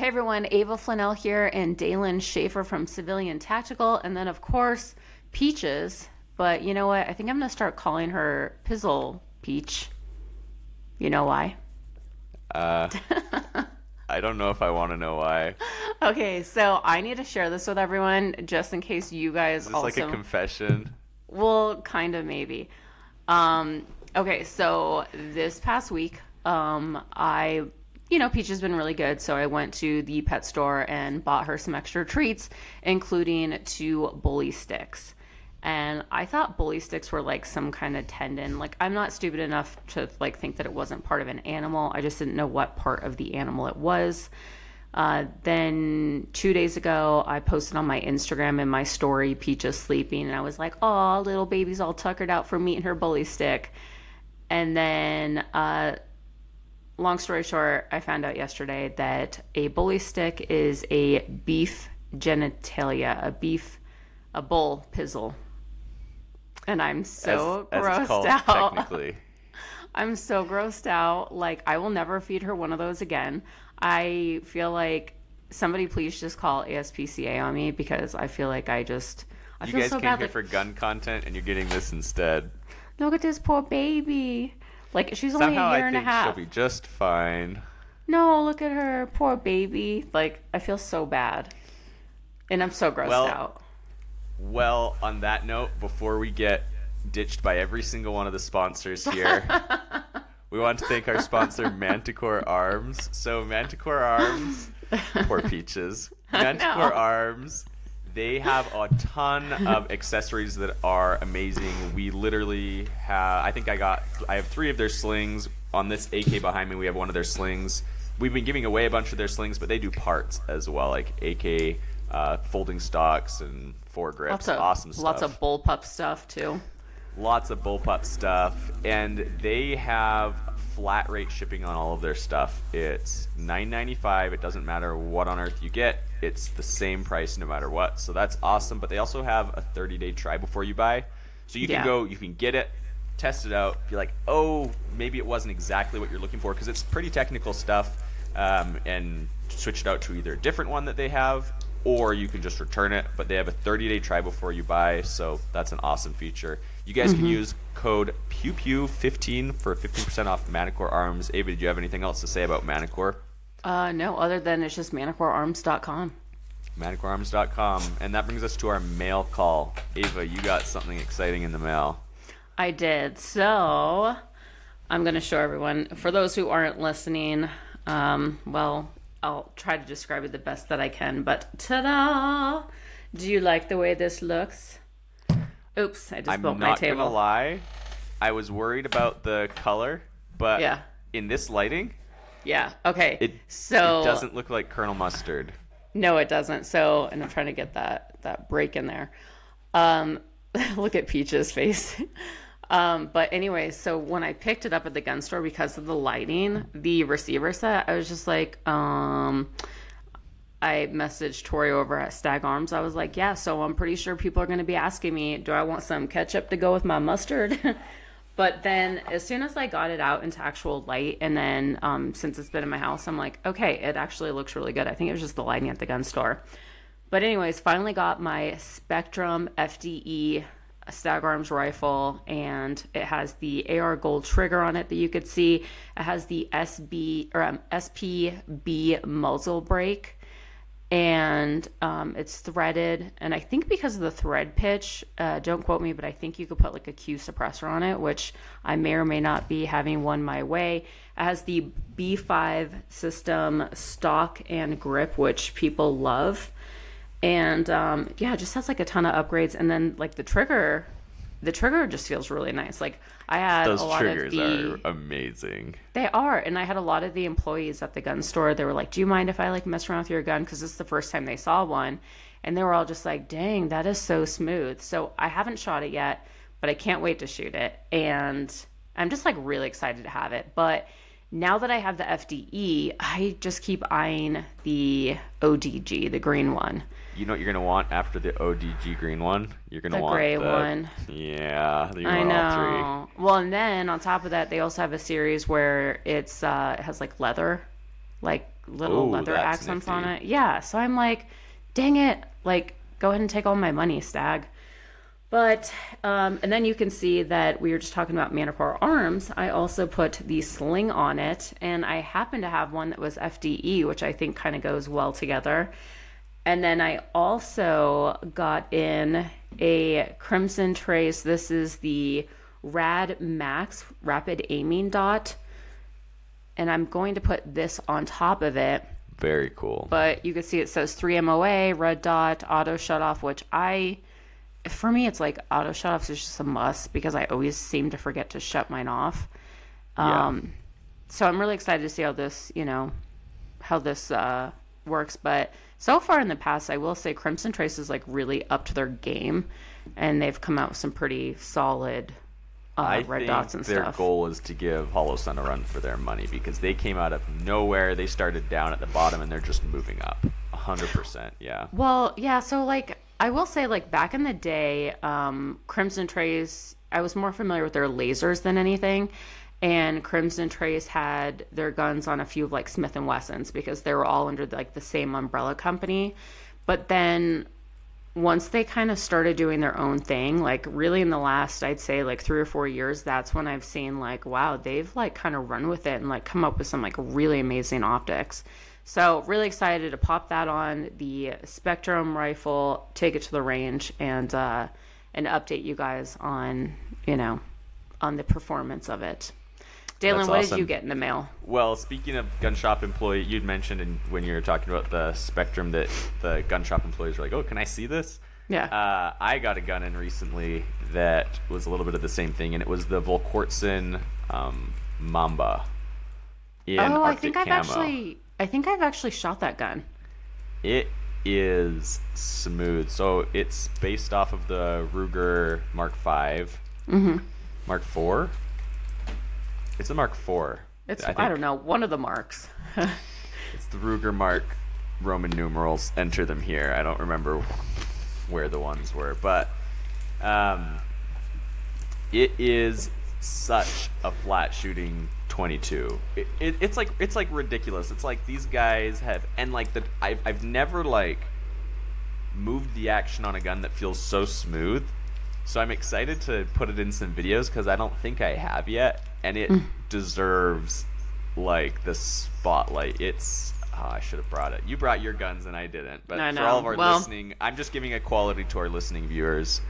Hey everyone, Ava Flanell here and Dalen Schaefer from Civilian Tactical, and then of course Peaches. But you know what? I think I'm gonna start calling her Pizzle Peach. You know why? Uh, I don't know if I want to know why. Okay, so I need to share this with everyone just in case you guys Is this also. like a confession? Well, kind of maybe. Um, okay, so this past week, um, I, you know, Peach has been really good, so I went to the pet store and bought her some extra treats, including two bully sticks. And I thought bully sticks were like some kind of tendon. Like I'm not stupid enough to like think that it wasn't part of an animal. I just didn't know what part of the animal it was. Uh, then two days ago, I posted on my Instagram in my story, Peach is sleeping, and I was like, "Oh, little baby's all tuckered out from eating her bully stick." And then, uh, long story short, I found out yesterday that a bully stick is a beef genitalia, a beef, a bull pizzle. And I'm so as, as grossed it's called out. technically. I'm so grossed out. Like, I will never feed her one of those again. I feel like somebody please just call ASPCA on me because I feel like I just. I You feel guys so came bad. here Like, for gun content, and you're getting this instead. look at this poor baby. Like, she's only Somehow a year I and a half. she'll be just fine. No, look at her. Poor baby. Like, I feel so bad. And I'm so grossed Well- out. Well, on that note, before we get ditched by every single one of the sponsors here, we want to thank our sponsor, Manticore Arms. So, Manticore Arms, poor peaches. Manticore. Arms, they have a ton of accessories that are amazing. We literally have, I think I got, I have three of their slings. On this AK behind me, we have one of their slings. We've been giving away a bunch of their slings, but they do parts as well, like AK uh, folding stocks and foregrips. Lots of awesome stuff. Lots of bullpup stuff too. lots of bullpup stuff, and they have flat rate shipping on all of their stuff. It's nine ninety five. It doesn't matter what on earth you get. It's the same price no matter what. So that's awesome. But they also have a thirty day try before you buy, so you can Yeah. go, you can get it, test it out. Be like, oh, maybe it wasn't exactly what you're looking for because it's pretty technical stuff, um, and switch it out to either a different one that they have or you can just return it. But they have a 30 day try before you buy, so that's an awesome feature. You guys Mm-hmm. can use code PewPew15 for 15% off Manticore Arms. Ava, did you have anything else to say about Manticore? Uh, no, other than it's just manticorearms.com. ManticoreArms.com. And that brings us to our mail call. Ava, you got something exciting in the mail. I did. So I'm going to show everyone. For those who aren't listening, um, well, I'll try to describe it the best that I can. But ta da! Do you like the way this looks? Oops, I just I'm bumped my not table. gonna lie, I was worried about the color, but Yeah. in this lighting, Yeah. Okay. it, so it doesn't look like Colonel Mustard. No, it doesn't. So, and I'm trying to get that that break in there. Um, look at Peach's face. um, but anyway, so when I picked it up at the gun store because of the lighting, the receiver set, I was just like, um, I messaged Tori over at Stag Arms. I was like, yeah, so I'm pretty sure people are going to be asking me, do I want some ketchup to go with my mustard? but then as soon as I got it out into actual light, and then um, since it's been in my house, I'm like, okay, it actually looks really good. I think it was just the lighting at the gun store. But anyways, finally got my Spectrum FDE Stag Arms rifle, and it has the AR Gold trigger on it that you could see. It has the SB or um, SPB muzzle brake and um, it's threaded. And I think because of the thread pitch, uh, don't quote me, but I think you could put like a Q suppressor on it, which I may or may not be having one my way. It has the B5 system stock and grip, which people love. And um, yeah, it just has like a ton of upgrades. And then like the trigger, the trigger just feels really nice. Like I had Those a lot triggers of the, are amazing. they are, and I had a lot of the employees at the gun store. They were like, "Do you mind if I like mess around with your gun?" Because it's the first time they saw one, and they were all just like, "Dang, that is so smooth." So I haven't shot it yet, but I can't wait to shoot it, and I'm just like really excited to have it. But now that I have the FDE, I just keep eyeing the ODG, the green one. You know what you're gonna want after the ODG green one? You're gonna The want gray the- gray one. Yeah, you I want all three. know. Well, and then on top of that, they also have a series where it's uh, it has like leather, like little Ooh, leather accents on it. Yeah, so I'm like, dang it, like go ahead and take all my money, Stag. But um, and then you can see that we were just talking about Manticore arms. I also put the sling on it, and I happen to have one that was FDE, which I think kind of goes well together. And then I also got in a Crimson Trace. This is the Rad Max Rapid Aiming Dot. And I'm going to put this on top of it. Very cool. But you can see it says 3 MOA, red dot, auto shut off, which I, for me, it's like auto shut offs is just a must because I always seem to forget to shut mine off. Yeah. Um, so I'm really excited to see how this, you know, how this uh, works. But so far in the past, I will say Crimson Trace is like really up to their game, and they've come out with some pretty solid uh, I red think dots and stuff. their stuff. goal is to give Holosun a run for their money because they came out of nowhere. They started down at the bottom and they're just moving up. hundred percent. Yeah. Well, yeah. So, like, I will say, like, back in the day, um, Crimson Trace, I was more familiar with their lasers than anything. And Crimson Trace had their guns on a few of like Smith and Wessons because they were all under like the same umbrella company. But then once they kind of started doing their own thing, like really in the last, I'd say like three or four years, that's when I've seen like, wow, they've like kind of run with it and like come up with some like really amazing optics. So really excited to pop that on the Spectrum rifle, take it to the range, and uh, and update you guys on you know on the performance of it. Dalen, That's what did you get in the mail? Well, speaking of gun shop employee, you'd mentioned in, when you were talking about the Spectrum that the gun shop employees were like, "Oh, can I see this?" Yeah. Uh, I got a gun in recently that was a little bit of the same thing, and it was the Volquartsen um, Mamba. Oh, I think I've camo. actually, I think I've actually shot that gun. It is smooth. So it's based off of the Ruger Mark V, mm-hmm. Mark IV. It's a Mark IV. It's I I, don't know one of the marks. It's the Ruger Mark Roman numerals. Enter them here. I don't remember where the ones were, but um, it is such a flat shooting 22. It, it, it's like it's like ridiculous. It's like these guys have and like the I've I've never like moved the action on a gun that feels so smooth. So I'm excited to put it in some videos because I don't think I have yet, and it deserves like the spotlight. It's oh, I should have brought it. You brought your guns and I didn't. But I for all of our Well- listening, I'm just giving a quality to our listening viewers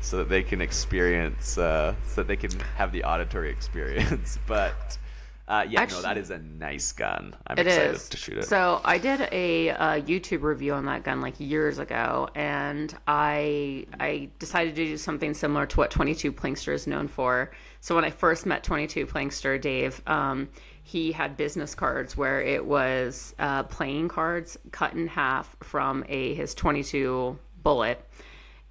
so that they can experience, uh, so that they can have the auditory experience. but uh, yeah, no, that is a nice gun. I'm It excited is. to shoot it. So I did a uh, YouTube review on that gun like years ago, and I I decided to do something similar to what 22 Plinkster is known for. So when I first met 22 Plinkster, Dave, um, he had business cards where it was uh, playing cards cut in half from a his 22 bullet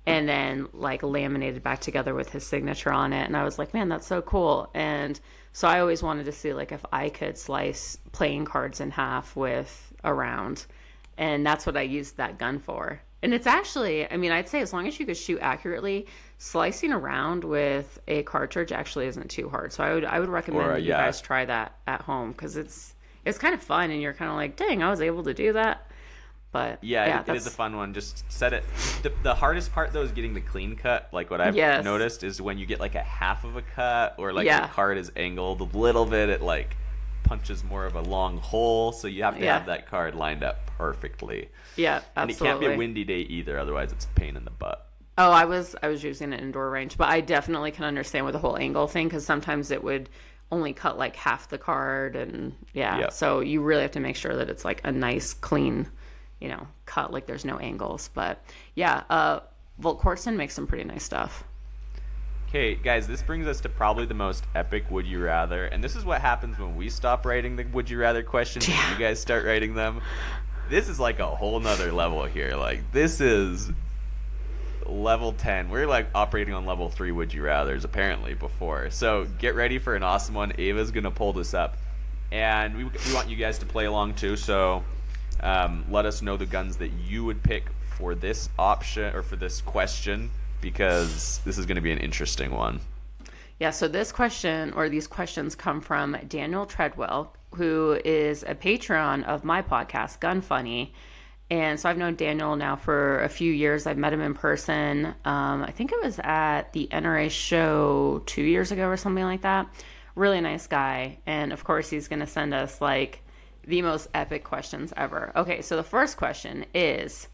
and then like laminated back together with his signature on it and i was like man that's so cool and so i always wanted to see like if i could slice playing cards in half with a round and that's what i used that gun for. And it's actually i mean i'd say as long as you could shoot accurately slicing around with a cartridge actually isn't too hard. So i would i would recommend Or, uh, that you yeah. guys try that at home because it's it's kind of fun and you're kind of like dang i was able to do that but Yeah, yeah it, it is a fun one. Just set it. The, the hardest part though is getting the clean cut. Like what I've Yes. noticed is when you get like a half of a cut or like Yeah. the card is angled a little bit, it like punches more of a long hole. So you have to Yeah. have that card lined up perfectly. yeah absolutely. And it can't be a windy day either, otherwise it's a pain in the butt. Oh, I was I was using an indoor range, but I definitely can understand with the whole angle thing because sometimes it would only cut like half the card, and yeah, Yep. so you really have to make sure that it's like a nice, clean, you know, cut. Like there's no angles, but yeah, uh, Volquartsen makes some pretty nice stuff. Okay, guys, this brings us to probably the most epic would you rather. And this is what happens when we stop writing the would you rather questions and you guys start writing them. This is like a whole nother level here. Like, this is level 10. We're like operating on level 3 would you rathers apparently before. So get ready for an awesome one. Ava's going to pull this up. And we, we want you guys to play along too. So um, let us know the guns that you would pick for this option or for this question because this is going to be an interesting one. Yeah, so this question or these questions come from Daniel Treadwell, who is a patron of my podcast, Gun Funny. And so I've known Daniel now for a few years. I've met him in person. Um, I think it was at the NRA show two years ago or something like that. Really nice guy. And of course, he's going to send us like the most epic questions ever. Okay, so the first question is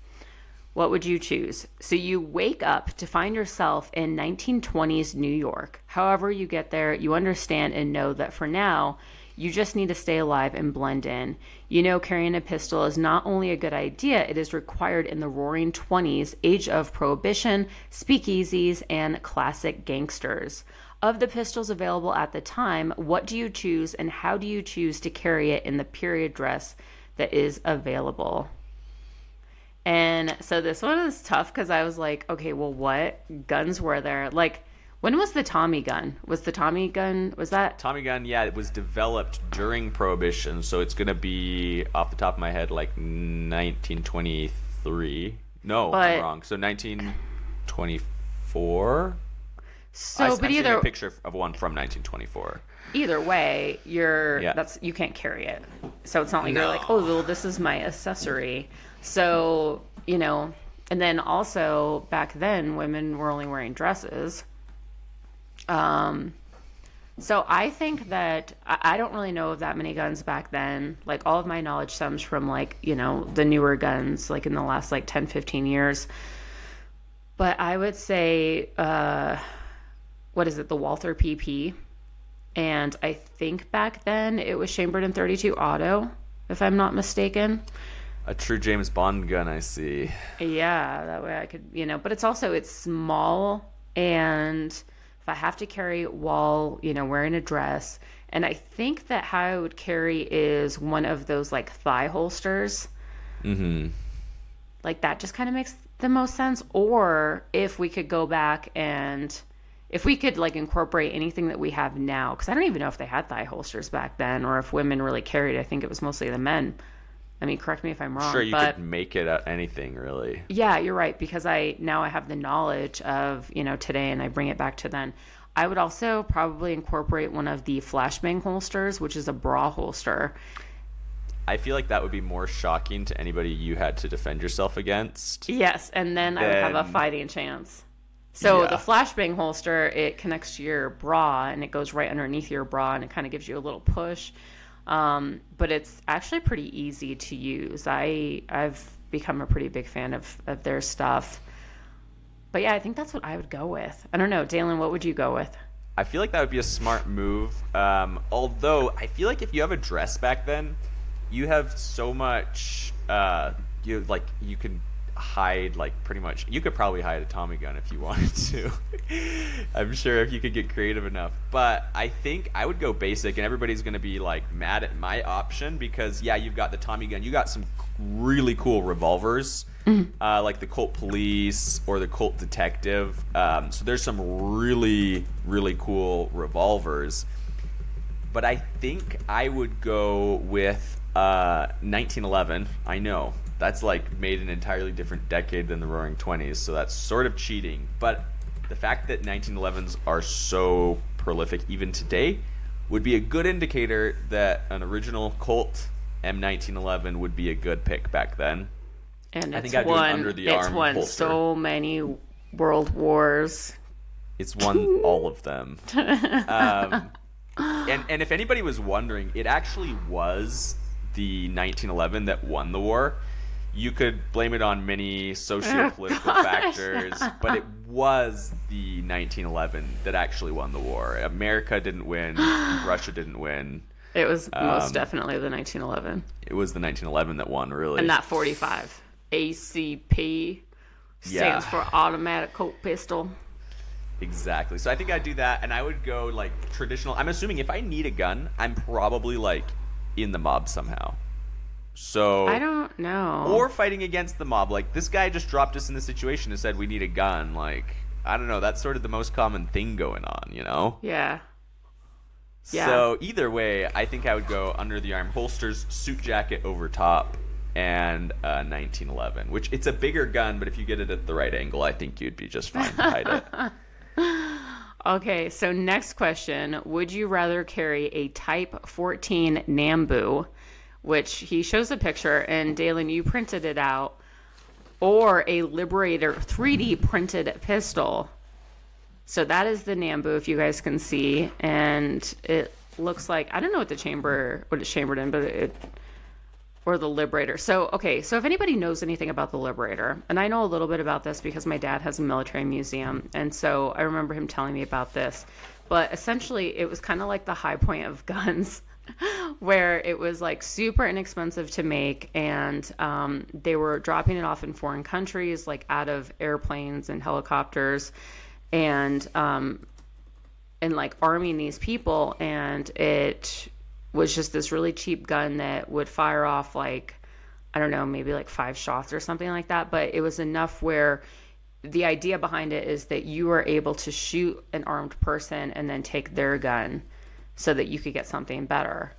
what would you choose? So you wake up to find yourself in 1920s New York. However, you get there, you understand and know that for now, you just need to stay alive and blend in. You know, carrying a pistol is not only a good idea, it is required in the roaring 20s, age of prohibition, speakeasies, and classic gangsters. Of the pistols available at the time, what do you choose and how do you choose to carry it in the period dress that is available? And so this one was tough because I was like, okay, well, what guns were there? Like, when was the Tommy gun? Was the Tommy gun, was that? Tommy gun, yeah, it was developed during Prohibition, so it's gonna be off the top of my head like 1923. No, But- I'm wrong. So 1924. So, I, but I'm either a picture of one from 1924. either way, you're Yeah. that's you can't carry it. So it's not like you're like, oh, well, this is my accessory. So you know, and then also back then, women were only wearing dresses. Um, so I think that I, I don't really know of that many guns back then. Like all of my knowledge stems from like you know the newer guns, like in the last like 10, 15 years. But I would say, uh, what is it, the Walther PP? And I think back then it was chambered in 32 auto, if I'm not mistaken. A true James Bond gun, I see. Yeah, that way I could, you know, but it's also it's small and if I have to carry it while, you know, wearing a dress, and I think that how I would carry is one of those like thigh holsters. Mm-hmm. Like that just kind of makes the most sense or if we could go back and if we could like incorporate anything that we have now because i don't even know if they had thigh holsters back then or if women really carried i think it was mostly the men i mean correct me if i'm wrong Sure, you but could make it anything really. yeah you're right because i now i have the knowledge of you know today and i bring it back to then i would also probably incorporate one of the flashbang holsters which is a bra holster I feel like that would be more shocking to anybody you had to defend yourself against. Yes, and then I would have a fighting chance. So Yeah. the flashbang holster, it connects to your bra and it goes right underneath your bra and it kind of gives you a little push. Um, but it's actually pretty easy to use. I I've become a pretty big fan of of their stuff. But yeah, I think that's what I would go with. I don't know, Dalen, what would you go with? I feel like that would be a smart move. Um, although I feel like if you have a dress back then, you have so much. Uh, you like you can hide like pretty much. You could probably hide a Tommy gun if you wanted to. I'm sure if you could get creative enough. But I think I would go basic, and everybody's gonna be like mad at my option because yeah, you've got the Tommy gun. You got some really cool revolvers. Uh, like the Colt Police or the Colt Detective. Um, so there's some really, really cool revolvers. But I think I would go with uh, 1911. I know that's like made an entirely different decade than the Roaring Twenties, so that's sort of cheating. But the fact that 1911s are so prolific even today would be a good indicator that an original Colt M1911 would be a good pick back then. And I it's think I'd won under the it's arm won holster. so many world wars. It's won all of them. Um, and and if anybody was wondering, it actually was the 1911 that won the war. You could blame it on many socio-political gosh. factors, but it was the 1911 that actually won the war. America didn't win. Russia didn't win. It was most Um, definitely the 1911. It was the 1911 that won, really. And that 45. ACP stands Yeah. for automatic Colt pistol. Exactly. So I think I'd do that, and I would go like traditional. I'm assuming if I need a gun, I'm probably like in the mob somehow. So I don't know. or fighting against the mob. Like this guy just dropped us in the situation and said we need a gun. Like I don't know. That's sort of the most common thing going on, you know. yeah. Yeah. So either way, I think I would go under the arm holsters, suit jacket over top, and uh, 1911. Which it's a bigger gun, but if you get it at the right angle, I think you'd be just fine to hide it. Okay, so next question. Would you rather carry a Type 14 Nambu, which he shows a picture, and Dalen, you printed it out, or a Liberator 3D printed pistol? So that is the Nambu, if you guys can see, and it looks like I don't know what the chamber, what it's chambered in, but it or the Liberator. So, okay, so if anybody knows anything about the Liberator, and I know a little bit about this because my dad has a military museum, and so I remember him telling me about this. But essentially, it was kind of like the high point of guns, where it was like super inexpensive to make, and um, they were dropping it off in foreign countries, like out of airplanes and helicopters, and um, and like arming these people, and it was just this really cheap gun that would fire off like I don't know, maybe like five shots or something like that, but it was enough where the idea behind it is that you were able to shoot an armed person and then take their gun so that you could get something better.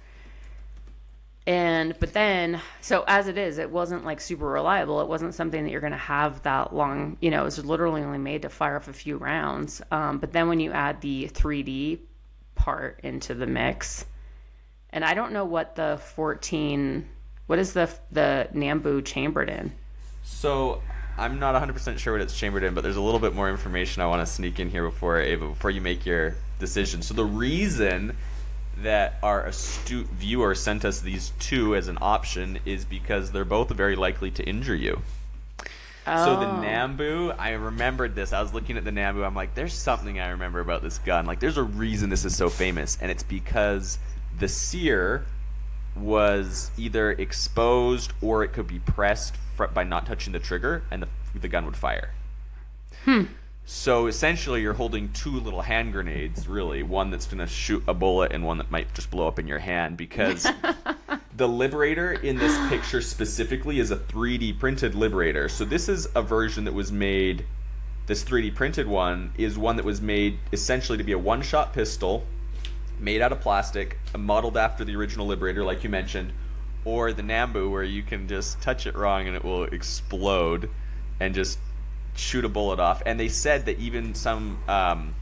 And but then so as it is, it wasn't like super reliable. It wasn't something that you're going to have that long. You know, it was literally only made to fire off a few rounds. Um, but then when you add the 3D part into the mix, and I don't know what the 14 what is the the Nambu chambered in? So I'm not 100% sure what it's chambered in, but there's a little bit more information I want to sneak in here before Ava, before you make your decision. So the reason that our astute viewer sent us these two as an option is because they're both very likely to injure you. Oh. So the Oh. Nambu, I remembered this. I was looking at the Nambu. I'm like, there's something I remember about this gun. Like, there's a reason this is so famous, and it's because the sear was either exposed or it could be pressed fr- by not touching the trigger, and the, the gun would fire. Hmm. So essentially, you're holding two little hand grenades, really. One that's going to shoot a bullet, and one that might just blow up in your hand. Because the Liberator in this picture specifically is a 3D printed Liberator. So this is a version that was made. This 3D printed one is one that was made essentially to be a one-shot pistol, made out of plastic, modeled after the original Liberator, like you mentioned, or the Nambu, where you can just touch it wrong and it will explode and just shoot a bullet off. And they said that even some um,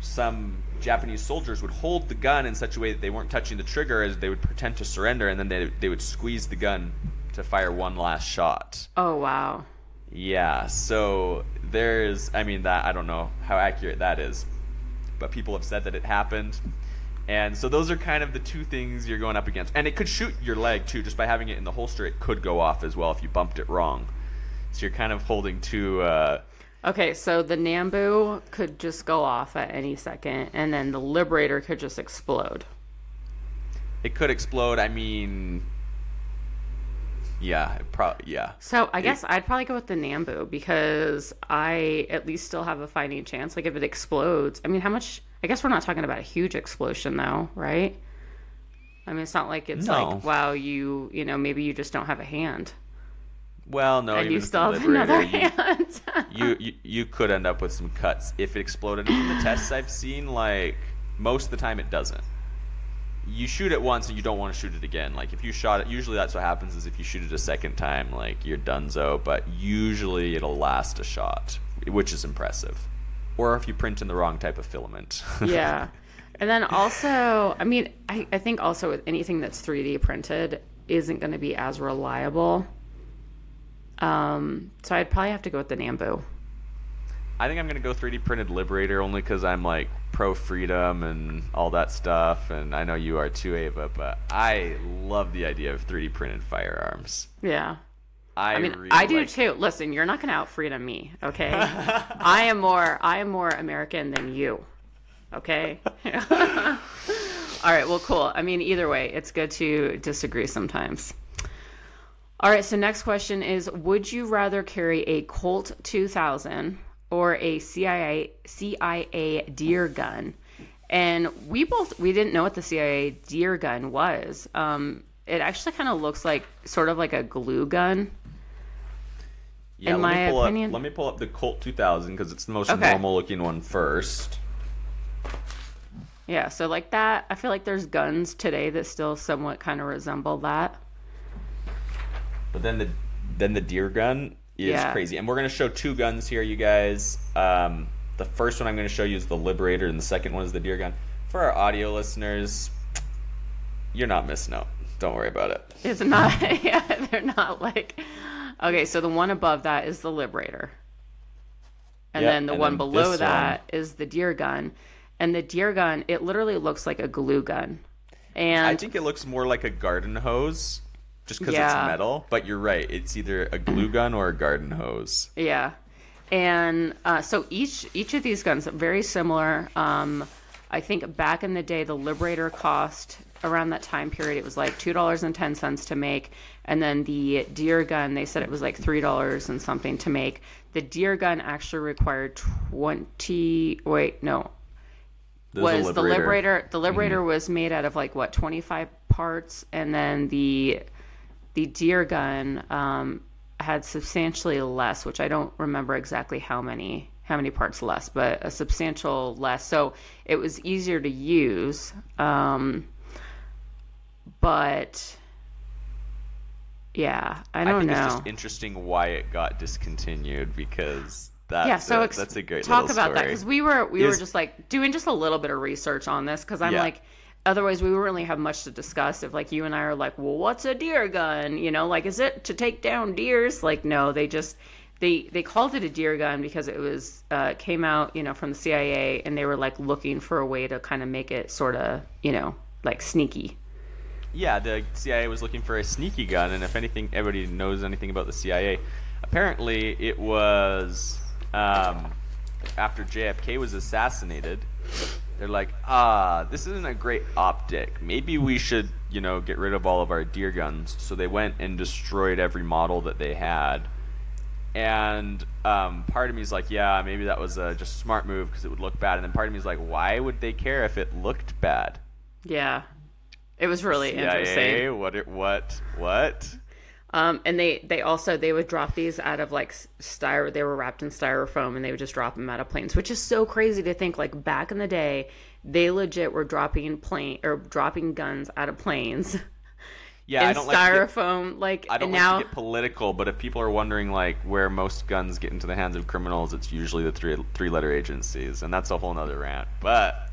some Japanese soldiers would hold the gun in such a way that they weren't touching the trigger, as they would pretend to surrender, and then they they would squeeze the gun to fire one last shot. Oh wow. Yeah, so there's, I mean, that I don't know how accurate that is, but people have said that it happened. And so those are kind of the two things you're going up against. And it could shoot your leg too, just by having it in the holster, it could go off as well if you bumped it wrong. So you're kind of holding two. Uh, Okay, so the Nambu could just go off at any second, and then the Liberator could just explode. it could explode. I mean, yeah, it pro- yeah. So I guess I'd probably go with the Nambu because I at least still have a fighting chance. Like if it explodes, I mean, how much? I guess we're not talking about a huge explosion though, right? I mean, it's not like it's No. like wow, you you know maybe you just don't have a hand Well, no, and you still have another you- hand. you, you you could end up with some cuts if it exploded. From the tests I've seen, like most of the time it doesn't. You shoot it once and you don't want to shoot it again. Like if you shot it, usually that's what happens is if you shoot it a second time, like you're donezo. But usually it'll last a shot, which is impressive. Or if you print in the wrong type of filament. yeah. And then also, I mean, I, I think also with anything that's 3D printed isn't going to be as reliable. Um, so I'd probably have to go with the Nambu. I think I'm gonna go 3D printed Liberator only because I'm like pro freedom and all that stuff, and I know you are too, Ava. But I love the idea of 3D printed firearms. Yeah. I, I mean, really I do like- too. Listen, you're not going to out freedom me, okay? I am more I am more American than you. Okay? All right, well cool. I mean, either way, it's good to disagree sometimes. All right, so next question is would you rather carry a Colt 2000 or a CIA CIA deer gun? And we both we didn't know what the CIA deer gun was. Um it actually kind of looks like sort of like a glue gun. Yeah, in let my me pull opinion. Up, let me pull up the Colt 2000 because it's the most Okay. normal looking one first. Yeah, so like that, I feel like there's guns today that still somewhat kind of resemble that. But then the then the deer gun is Yeah. crazy, and we're gonna show two guns here, you guys. Um, The first one I'm going to show you is the Liberator, and the second one is the Deer Gun. For our audio listeners, you're not missing out. Don't worry about it. It's not. Yeah, they're not like. Okay, so the one above that is the Liberator, and Yep, then the and one then below that is the Deer Gun, and the Deer Gun it literally looks like a glue gun, and I think it looks more like a garden hose, just because Yeah. it's metal. But you're right; it's either a glue gun or a garden hose. Yeah, and uh, so each each of these guns are very similar. Um, I think back in the day, the Liberator cost around that time period it was like two dollars and ten cents to make, and then the Deer gun they said it was like three dollars and something to make. The Deer gun actually required twenty. Wait, no, a was the Liberator. The Liberator Mm-hmm. was made out of like what twenty five parts, and then the the Deer gun um, had substantially less, which I don't remember exactly how many how many parts less, but a substantial less. So it was easier to use, um, but yeah, I don't I think know. it's just interesting why it got discontinued because that's yeah, so a, ex- that's a great talk about that because we were we were just like doing just a little bit of research on this because I'm Yeah. like otherwise we wouldn't really have much to discuss if like you and I are like well what's a deer gun you know like is it to take down deers like no they just they they called it a deer gun because it was uh, came out you know from the CIA and they were like looking for a way to kind of make it sort of you know like sneaky Yeah, the CIA was looking for a sneaky gun, and if anything, everybody knows anything about the CIA. Apparently, it was um, after JFK was assassinated. They're like, ah, this isn't a great optic. Maybe we should, you know, get rid of all of our deer guns. So they went and destroyed every model that they had. And um, part of me is like, yeah, maybe that was a just a smart move because it would look bad. And then part of me is like, why would they care if it looked bad? yeah it was really interesting what? It, what? What? Um, and they they also they would drop these out of like styro. They were wrapped in styrofoam, and they would just drop them out of planes, which is so crazy to think. Like back in the day, they legit were dropping plane or dropping guns out of planes Yeah, I don't like. To get, styrofoam. like I don't like now, to get political, but if people are wondering like where most guns get into the hands of criminals, it's usually the three three letter agencies, and that's a whole nother rant. But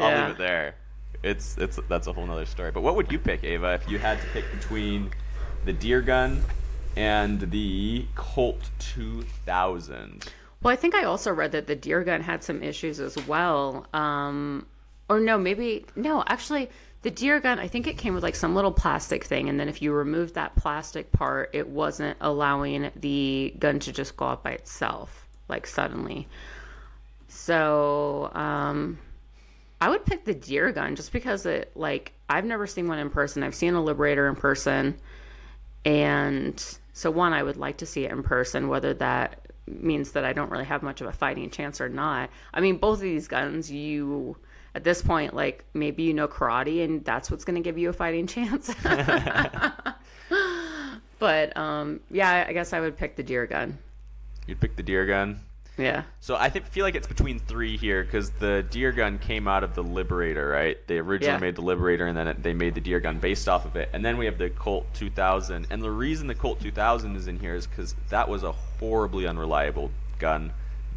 I'll Yeah. leave it there. It's it's that's a whole nother story. But what would you pick, Ava, if you had to pick between the deer gun and the Colt 2000? Well, I think I also read that the deer gun had some issues as well. Um, or no, maybe no. Actually, the deer gun, I think it came with like some little plastic thing, and then if you removed that plastic part, it wasn't allowing the gun to just go off by itself, like suddenly. So, um, I would pick the deer gun just because it like I've never seen one in person. I've seen a Liberator in person, and so one I would like to see it in person. Whether that means that I don't really have much of a fighting chance or not. I mean, both of these guns, you at this point, like maybe you know karate, and that's what's going to give you a fighting chance. but um, yeah, I guess I would pick the deer gun. You'd pick the deer gun. Yeah. So I think feel like it's between three here because the deer gun came out of the Liberator, right? They originally Yeah. made the Liberator, and then it, they made the deer gun based off of it. And then we have the Colt 2000, and the reason the Colt 2000 is in here is because that was a horribly unreliable gun.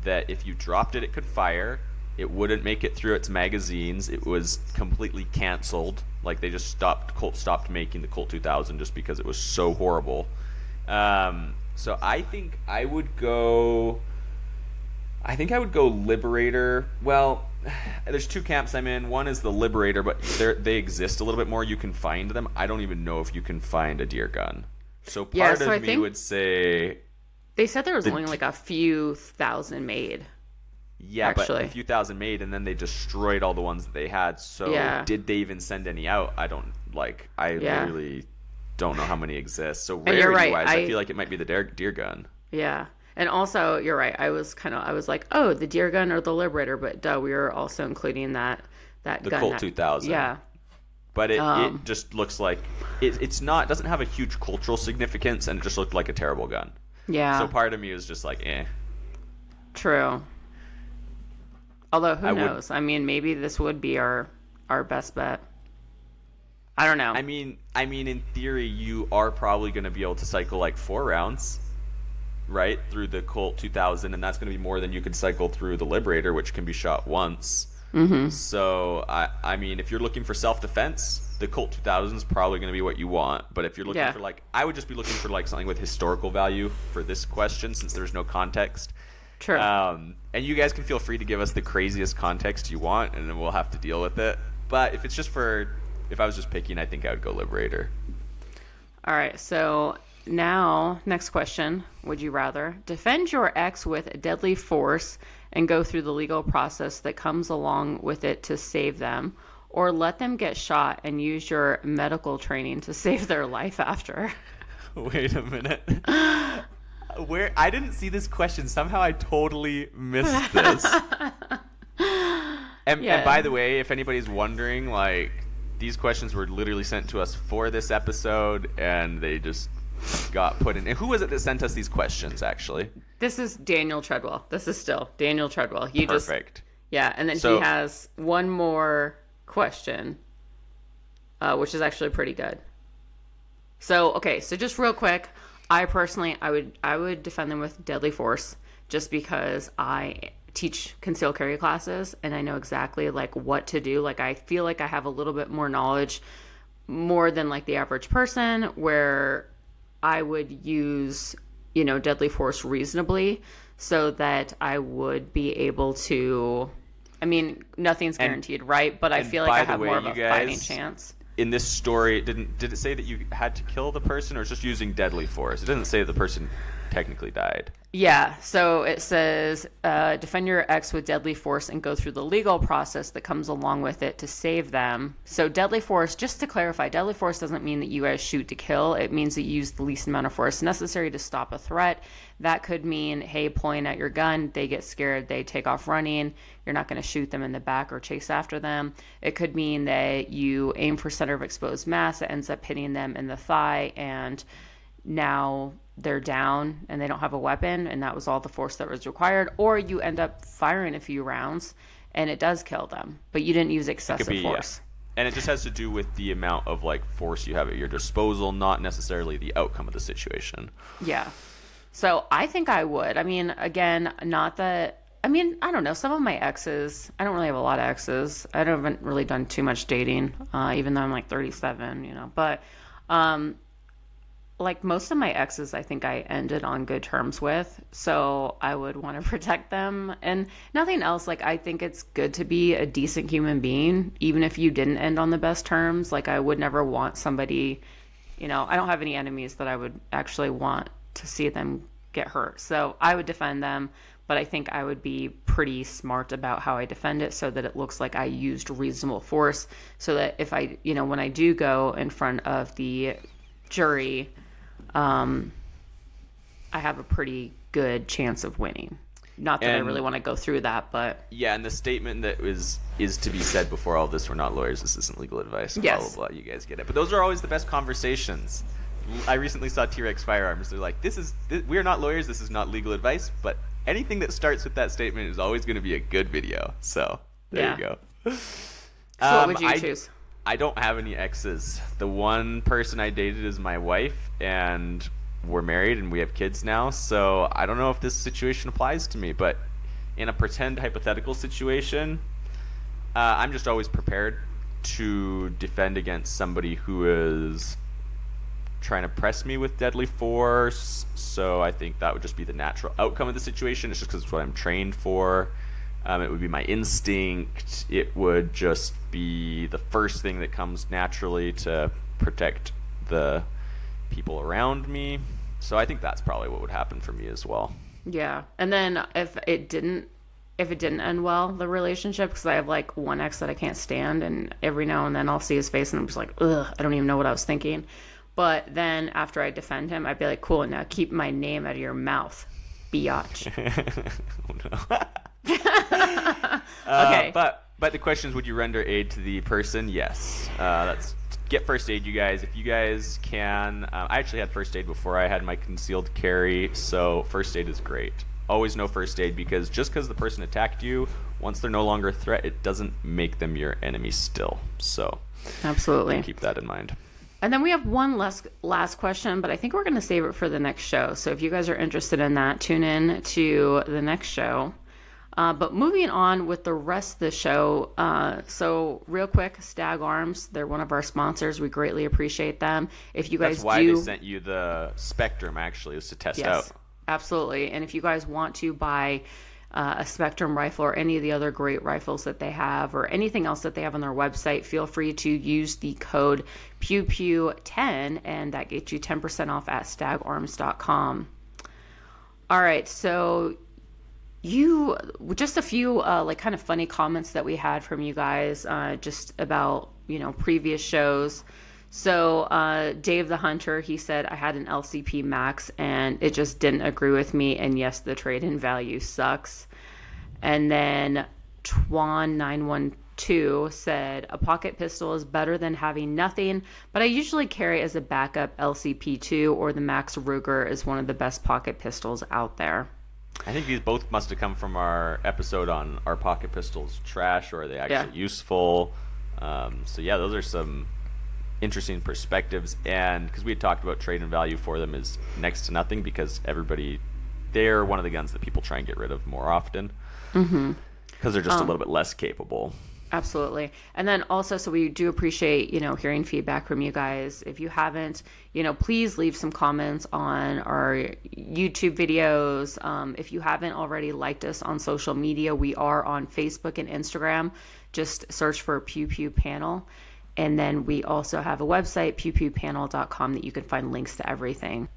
That if you dropped it, it could fire. It wouldn't make it through its magazines. It was completely canceled. Like they just stopped. Colt stopped making the Colt 2000 just because it was so horrible. Um, so I think I would go. I think I would go Liberator. Well, there's two camps I'm in. One is the Liberator, but they they exist a little bit more. You can find them. I don't even know if you can find a deer gun. So part Yeah, of I me would say, They said there was The only like a few thousand made. yeah, but Actually. a few thousand made, and then they destroyed all the ones that they had. So Yeah. did they even send any out? I don't like. I Yeah. literally don't know how many exist. So rarity right, wise, I, I- feel like it might be the deer, deer gun. Yeah. And also, you're right. I was kind of, I was like, oh, the deer gun or the Liberator, but duh, we were also including that that The gun. Colt that- 2000. Yeah. but it, Um, it just looks like it, it's not doesn't have a huge cultural significance and it just looked like a terrible gun Yeah. so part of me is just like eh true. Although who I would- knows? I mean, maybe this would be our our best bet. I don't know. i mean i mean in theory you are probably going to be able to cycle like four rounds right, through the Colt 2000, and that's going to be more than you could cycle through the Liberator, which can be shot once. Mm-hmm. So, I, I mean, if you're looking for self defense, the Colt 2000 is probably going to be what you want. But if you're looking Yeah. for like, I would just be looking for like something with historical value for this question, since there's no context. True. Um, and you guys can feel free to give us the craziest context you want, and then we'll have to deal with it. But if it's just for, if I was just picking, I think I would go Liberator. All right, so now, next question. Would you rather defend your ex with deadly force and go through the legal process that comes along with it to save them, or let them get shot and use your medical training to save their life after? Wait a minute. Where I didn't see this question. Somehow I totally missed this. and, Yeah. and by the way, if anybody's wondering, like these questions were literally sent to us for this episode, and they just got put in. And who was it that sent us these questions? Actually, This is Daniel Treadwell. This is still Daniel Treadwell. He just perfect. Yeah, and then So- he has one more question, uh, which is actually pretty good. So okay, so just real quick, I personally, I would, I would defend them with deadly force, just because I teach concealed carry classes and I know exactly like what to do. Like I feel like I have a little bit more knowledge, more than like the average person, where I would use, you know, deadly force reasonably so that I would be able to. I mean, nothing's guaranteed, right? But I feel like I have way, more of a fighting chance. In this story, it didn't did it say that you had to kill the person, or just using deadly force? It doesn't say the person technically died. Yeah, so it says uh, defend your ex with deadly force and go through the legal process that comes along with it to save them. So, deadly force, just to clarify, deadly force doesn't mean that you guys shoot to kill. It means that you use the least amount of force necessary to stop a threat. That could mean, hey, pulling out your gun, they get scared, they take off running. You're not going to shoot them in the back or chase after them. It could mean that you aim for center of exposed mass, it ends up hitting them in the thigh, and now they're down and they don't have a weapon and that was all the force that was required or you end up firing a few rounds and it does kill them but you didn't use excessive be, yeah. force And it just has to do with the amount of like force you have at your disposal, not necessarily the outcome of the situation. yeah so i think i would i mean again not that i mean i don't know some of my exes i don't really have a lot of exes i haven't really done too much dating uh, even though i'm like 37 you know but um like most of my exes i think i ended on good terms with so i would want to protect them. And nothing else like i think it's good to be a decent human being even if you didn't end on the best terms. Like i would never want somebody you know i don't have any enemies that i would actually want to see them get hurt. So i would defend them but i think i would be pretty smart about how i defend it so that it looks like i used reasonable force so that if i you know when i do go in front of the jury um, I have a pretty good chance of winning. Not that I really want to go through that, but Yeah, and the statement that was is to be said before all this: we're not lawyers. This isn't legal advice. Blah Yes. blah blah. You guys get it. But those are always the best conversations. I recently saw T-Rex Firearms. They're like, "This is th- we are not lawyers. This is not legal advice." But anything that starts with that statement is always going to be a good video. So there Yeah. you go. so what would you Um, I, choose? I don't have any exes. The one person I dated is my wife, and we're married and we have kids now. So I don't know if this situation applies to me, but in a pretend hypothetical situation, uh, I'm just always prepared to defend against somebody who is trying to press me with deadly force. So I think that would just be the natural outcome of the situation. It's just because it's what I'm trained for. Um, it would be my instinct. It would just be the first thing that comes naturally to protect the people around me. So I think that's probably what would happen for me as well. Yeah, and then if it didn't, if it didn't end well, the relationship, because I have like one ex that I can't stand, and every now and then I'll see his face and I'm just like, ugh, I don't even know what I was thinking. But then after I defend him, I'd be like, cool, now keep my name out of your mouth, biatch. oh, no. Uh, Okay. but but the question is, would you render aid to the person? Yes. Uh, that's get first aid, you guys. If you guys can, uh, I actually had first aid before I had my concealed carry, so first aid is great. Always know first aid because just because the person attacked you, once they're no longer a threat, it doesn't make them your enemy still. So Absolutely. keep that in mind. And then we have one last last question, but I think we're going to save it for the next show. So if you guys are interested in that, tune in to the next show. Uh, but moving on with the rest of the show, uh, so real quick, Stag Arms, they're one of our sponsors. We greatly appreciate them. If you guys That's why do, they sent you the Spectrum. Actually, was to test yes, out. absolutely. And if you guys want to buy uh, a Spectrum rifle or any of the other great rifles that they have, or anything else that they have on their website, feel free to use the code PewPew10, and that gets you 10% off at stagarms.com. All right, so you just a few uh, like kind of funny comments that we had from you guys uh, just about you know previous shows. So uh, dave the hunter he said i had an lcp max and it just didn't agree with me and yes the trade-in value sucks. And then twan 912 said a pocket pistol is better than having nothing but i usually carry as a backup lcp2 or the max ruger is one of the best pocket pistols out there I think these both must have come from our episode on our pocket pistols trash, or are they actually Yeah. useful? Um, so yeah, those are some interesting perspectives, and because we had talked about trade and value for them is next to nothing because everybody they're one of the guns that people try and get rid of more often because Mm-hmm. they're just Um, a little bit less capable. Absolutely. And then also, so we do appreciate, you know, hearing feedback from you guys. If you haven't, you know, please leave some comments on our YouTube videos. Um, if you haven't already liked us on social media, we are on Facebook and Instagram. Just search for Pew Pew Panel. And then we also have a website, pewpewpanel.com, that you can find links to everything.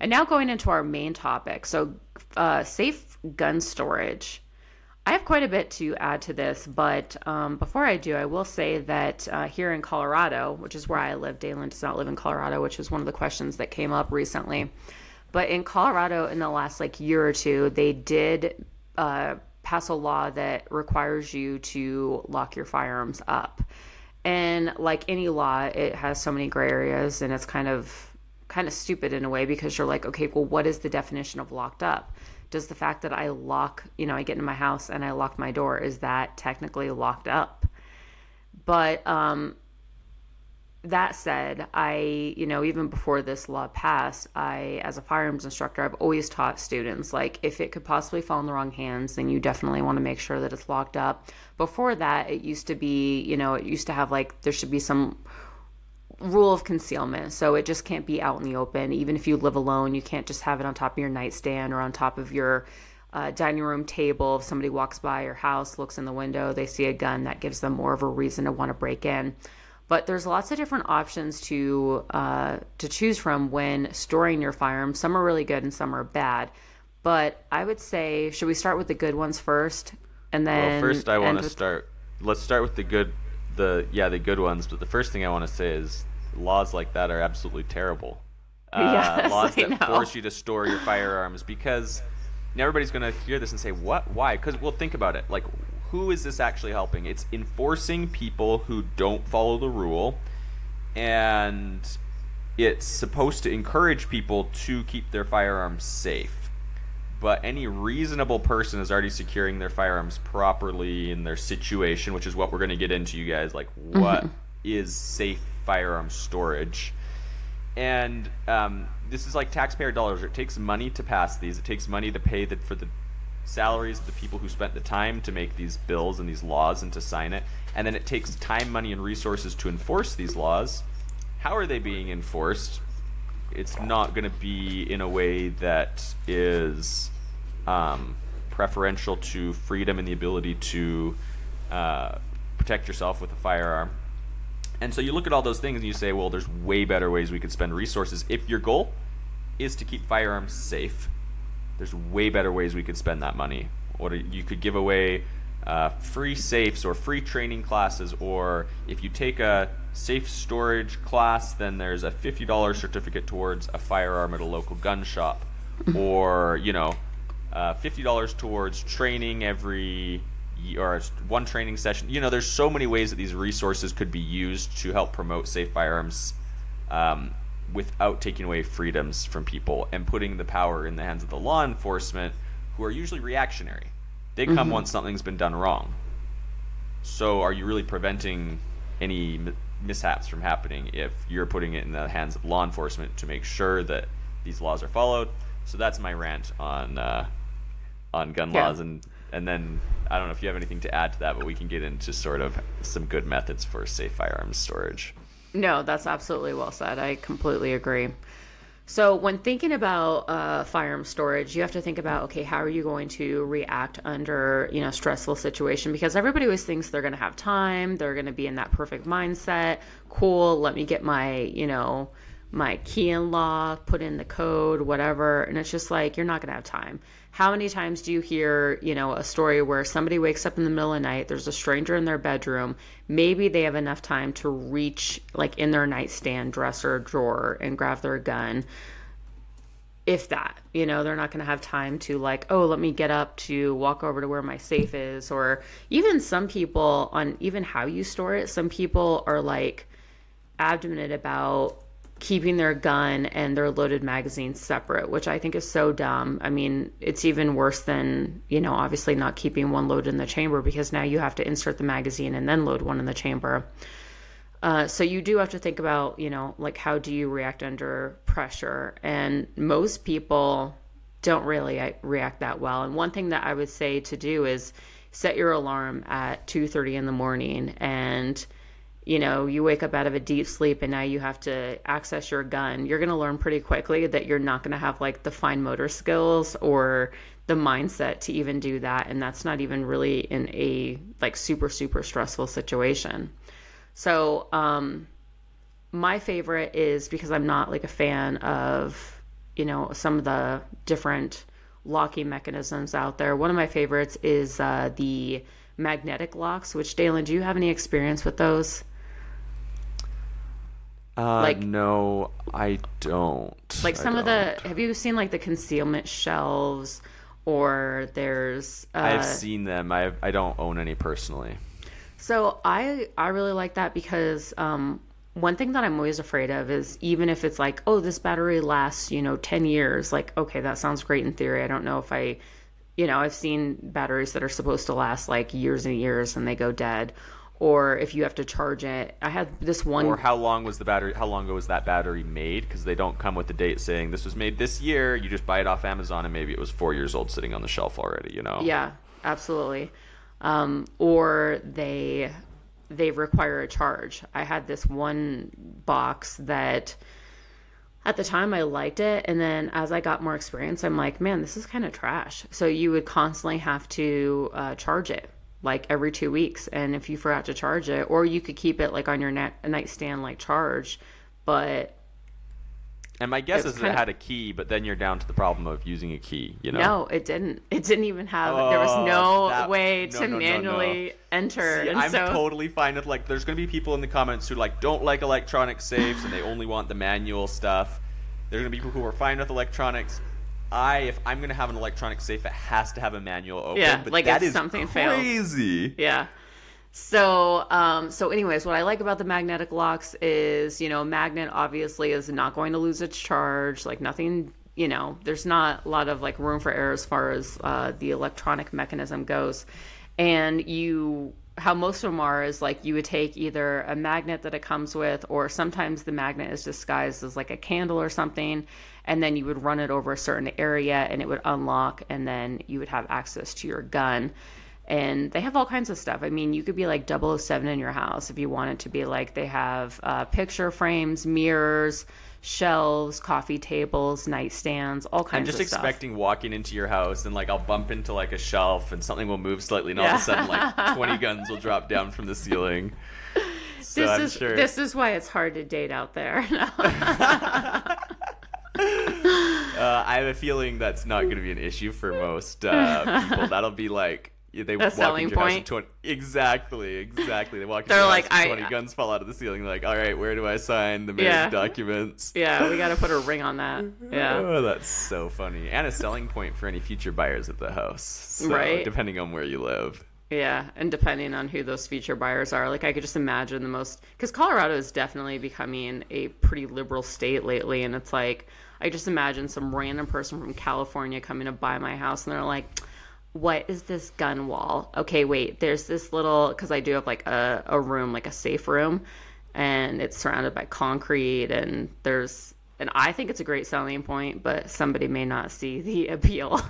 And now going into our main topic. So, uh, safe gun storage. I have quite a bit to add to this, but um, before I do, I will say that uh, here in Colorado, which is where I live, Dalen does not live in Colorado, which was one of the questions that came up recently. But in Colorado, in the last like year or two, they did uh, pass a law that requires you to lock your firearms up. And like any law, it has so many gray areas, and it's kind of kind of stupid in a way because you're like, okay, well, what is the definition of locked up? Does the fact that I lock, you know, I get into my house and I lock my door, is that technically locked up? But um, that said, I, you know, even before this law passed, I, as a firearms instructor, I've always taught students like if it could possibly fall in the wrong hands, then you definitely want to make sure that it's locked up. Before that, it used to be, you know, it used to have like there should be some rule of concealment. So it just can't be out in the open. Even if you live alone, you can't just have it on top of your nightstand or on top of your uh, dining room table. If somebody walks by your house, looks in the window, they see a gun, that gives them more of a reason to want to break in. But there's lots of different options to uh, to choose from when storing your firearms. Some are really good and some are bad. But I would say, should we start with the good ones first, and then Well, first I want to with- start. Let's start with the good, the yeah, the good ones. But the first thing I want to say is laws like that are absolutely terrible. Uh, Yes, laws I that know. force you to store your firearms because now everybody's going to hear this and say, "What? Why?" Because well, think about it. Like, who is this actually helping? It's enforcing people who don't follow the rule, and it's supposed to encourage people to keep their firearms safe but any reasonable person is already securing their firearms properly in their situation, which is what we're going to get into, you guys. Like, what is safe firearm storage? And um, this is like taxpayer dollars. It takes money to pass these. It takes money to pay the, for the salaries of the people who spent the time to make these bills and these laws and to sign it. And then it takes time, money, and resources to enforce these laws. How are they being enforced? it's not going to be in a way that is um, preferential to freedom and the ability to uh, protect yourself with a firearm. And so you look at all those things and you say, well, there's way better ways we could spend resources. If your goal is to keep firearms safe, there's way better ways we could spend that money. What are- you could give away uh, free safes or free training classes, or if you take a safe storage class, then there's a fifty dollars certificate towards a firearm at a local gun shop, or you know, uh, fifty dollars towards training every or one training session. You know, there's so many ways that these resources could be used to help promote safe firearms. Um, without taking away freedoms from people and putting the power in the hands of the law enforcement who are usually reactionary. They Mm-hmm. come once something's been done wrong. So are you really preventing any mishaps from happening if you're putting it in the hands of law enforcement to make sure that these laws are followed. So that's my rant on uh, on gun Yeah. laws, and and then I don't know if you have anything to add to that, but we can get into sort of some good methods for safe firearms storage. No, that's absolutely well said. I completely agree. So, when thinking about uh, firearm storage, you have to think about okay, how are you going to react under you know stressful situation? Because everybody always thinks they're going to have time, they're going to be in that perfect mindset. Cool, let me get my you know my key and lock, put in the code, whatever, and it's just like you're not going to have time. How many times do you hear, you know, a story where somebody wakes up in the middle of the night, there's a stranger in their bedroom, maybe they have enough time to reach like in their nightstand, dresser, drawer and grab their gun. If that, you know, they're not going to have time to like, oh, let me get up to walk over to where my safe is or even some people on even how you store it, some people are like adamant about keeping their gun and their loaded magazine separate, which I think is so dumb. I mean, it's even worse than, you know, obviously not keeping one loaded in the chamber because now you have to insert the magazine and then load one in the chamber. Uh, so you do have to think about, you know, like how do you react under pressure? And most people don't really uh, react that well. And one thing that I would say to do is set your alarm at 2:30 in the morning and you know, you wake up out of a deep sleep and now you have to access your gun, you're going to learn pretty quickly that you're not going to have like the fine motor skills or the mindset to even do that. And that's not even really in a like super, super stressful situation. So, um, my favorite is because I'm not like a fan of, you know, some of the different locking mechanisms out there. One of my favorites is uh, the magnetic locks, which Dalen, do you have any experience with those? Uh, Like- no, I don't. like some of the have you seen like the concealment shelves or there's uh, I've seen them. I I don't own any personally. so i i really like that because um one thing that i'm always afraid of is even if it's like oh this battery lasts you know 10 years like okay that sounds great in theory i don't know if i you know i've seen batteries that are supposed to last like years and years and they go dead or if you have to charge it i had this one Or how long was the battery? How long ago was that battery made? Because they don't come with the date saying this was made this year. You just buy it off Amazon, and maybe it was four years old, sitting on the shelf already. You know. Yeah, absolutely. Um, or they they require a charge. I had this one box that at the time I liked it, and then as I got more experience, I'm like, man, this is kind of trash. So you would constantly have to uh, charge it like every two weeks, and if you forgot to charge it, or you could keep it like on your net, nightstand like charged, but And my guess is it had a key, but then you're down to the problem of using a key. You know. no, it didn't. It didn't even have. there was Oh, no that- way no, to no, no, manually enter. See, I'm so, totally fine with like. There's gonna be people in the comments who like don't like electronic safes and they only want the manual stuff. There's gonna be people who are fine with electronics. I, if I'm gonna have an electronic safe, it has to have a manual open. Yeah, but like that if is something fails. crazy. Yeah. So, um, so anyways, what I like about the magnetic locks is, you know, a magnet obviously is not going to lose its charge. Like nothing, you know, there's not a lot of like room for error as far as uh, the electronic mechanism goes. And you, how most of them are is like you would take either a magnet that it comes with, or sometimes the magnet is disguised as like a candle or something, and then you would run it over a certain area and it would unlock, and then you would have access to your gun and they have all kinds of stuff. I mean, you could be like 007 in your house if you want it to be like they have uh, picture frames, mirrors, shelves, coffee tables, nightstands, all kinds. I'm just of stuff. expecting walking into your house and like I'll bump into like a shelf and something will move slightly and all Yeah. of a sudden like 20 guns will drop down from the ceiling. So This I'm is sure. this is why it's hard to date out there. Uh, I have a feeling that's not going to be an issue for most uh, people. That'll be like they walk selling into your house and 20 exactly, exactly. They walk into They're your like, house and I- guns fall out of the ceiling. Like, all right, where do I sign the marriage Yeah. documents? yeah, we got to put a ring on that. Yeah. Oh, that's so funny. And a selling point for any future buyers at the house. So, Right. Depending on where you live. Yeah, and depending on who those future buyers are, like I could just imagine the most because Colorado is definitely becoming a pretty liberal state lately, and it's like I just imagine some random person from California coming to buy my house, and they're like, "What is this gun wall?" Okay, wait, there's this little because I do have like a a room, like a safe room. and it's surrounded by concrete and there's and I think it's a great selling point, but somebody may not see the appeal.